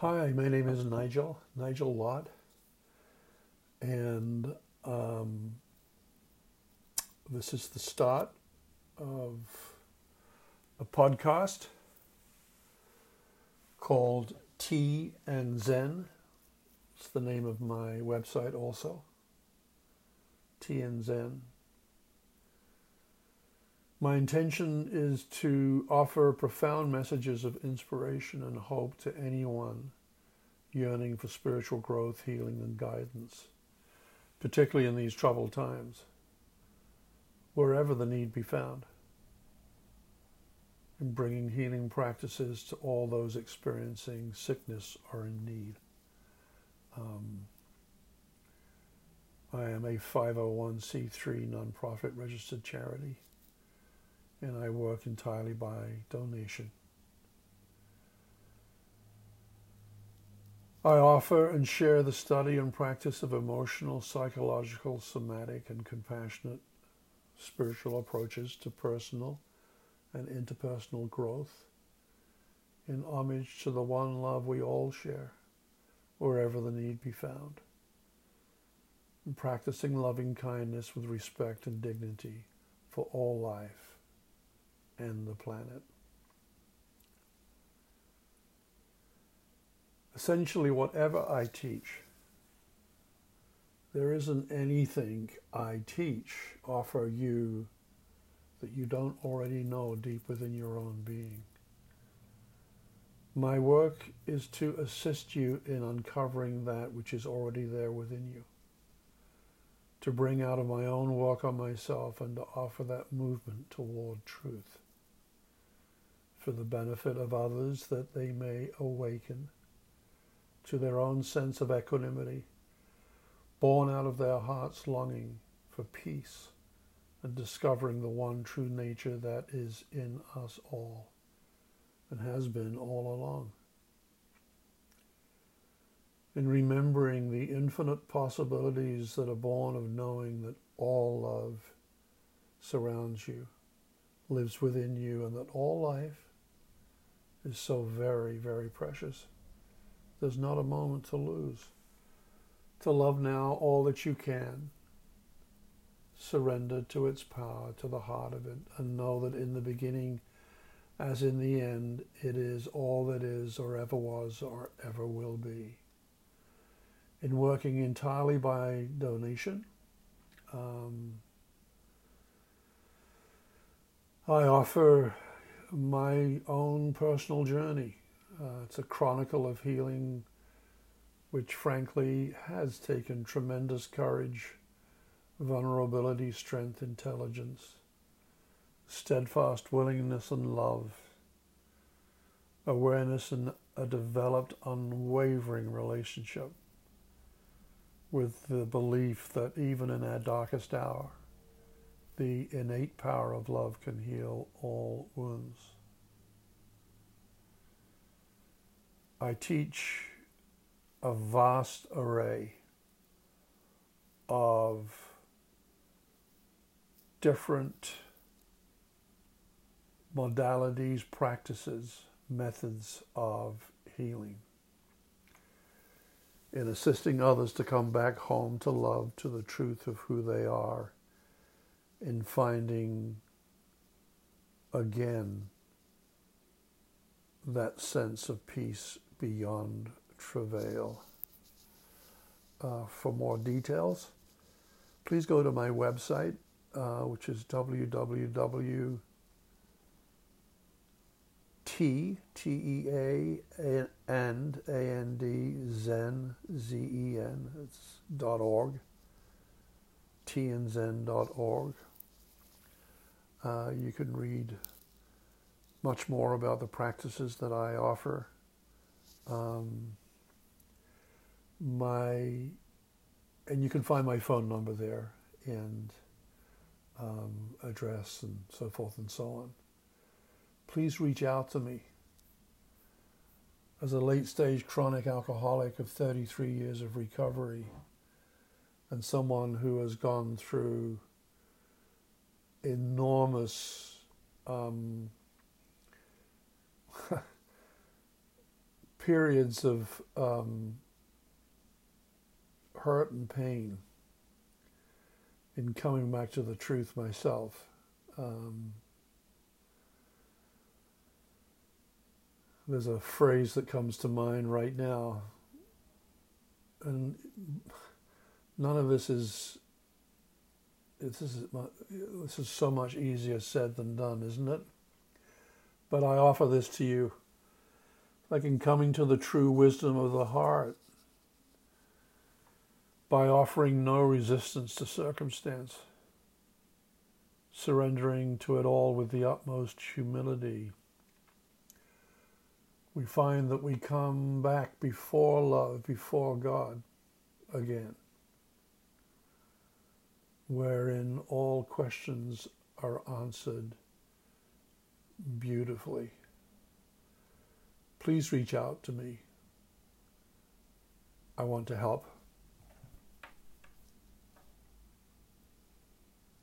Hi, my name is Nigel, Nigel Lott, and um, this is the start of a podcast called Tea and Zen. It's the name of my website also. Tea and Zen. My intention is to offer profound messages of inspiration and hope to anyone yearning for spiritual growth, healing, and guidance, particularly in these troubled times, wherever the need be found, and bringing healing practices to all those experiencing sickness or in need. Um, I am a 501c3 nonprofit registered charity and I work entirely by donation. I offer and share the study and practice of emotional, psychological, somatic, and compassionate spiritual approaches to personal and interpersonal growth in homage to the one love we all share, wherever the need be found. And practicing loving kindness with respect and dignity for all life and the planet. Essentially, whatever I teach, there isn't anything I teach, offer you that you don't already know deep within your own being. My work is to assist you in uncovering that which is already there within you, to bring out of my own work on myself and to offer that movement toward truth for the benefit of others that they may awaken to their own sense of equanimity, born out of their heart's longing for peace and discovering the one true nature that is in us all and has been all along. In remembering the infinite possibilities that are born of knowing that all love surrounds you, lives within you, and that all life is so very, very precious. There's not a moment to lose. To love now all that you can. Surrender to its power, to the heart of it, and know that in the beginning, as in the end, it is all that is, or ever was, or ever will be. In working entirely by donation, um, I offer my own personal journey. Uh, it's a chronicle of healing, which frankly has taken tremendous courage, vulnerability, strength, intelligence, steadfast willingness and love, awareness, and a developed, unwavering relationship with the belief that even in our darkest hour, the innate power of love can heal all wounds. I teach a vast array of different modalities, practices, methods of healing. In assisting others to come back home to love, to the truth of who they are in finding again that sense of peace beyond travail. Uh, for more details, please go to my website, uh, which is www. T T E A and A N D Zen Z E N. It's dot org. Uh, you can read much more about the practices that I offer. Um, my and you can find my phone number there and um, address and so forth and so on. Please reach out to me. As a late stage chronic alcoholic of 33 years of recovery and someone who has gone through enormous um, periods of um, hurt and pain in coming back to the truth myself. Um, there's a phrase that comes to mind right now, and none of this is. This is this is so much easier said than done, isn't it? But I offer this to you, like in coming to the true wisdom of the heart, by offering no resistance to circumstance, surrendering to it all with the utmost humility we find that we come back before love, before God again, wherein all questions are answered beautifully. Please reach out to me. I want to help.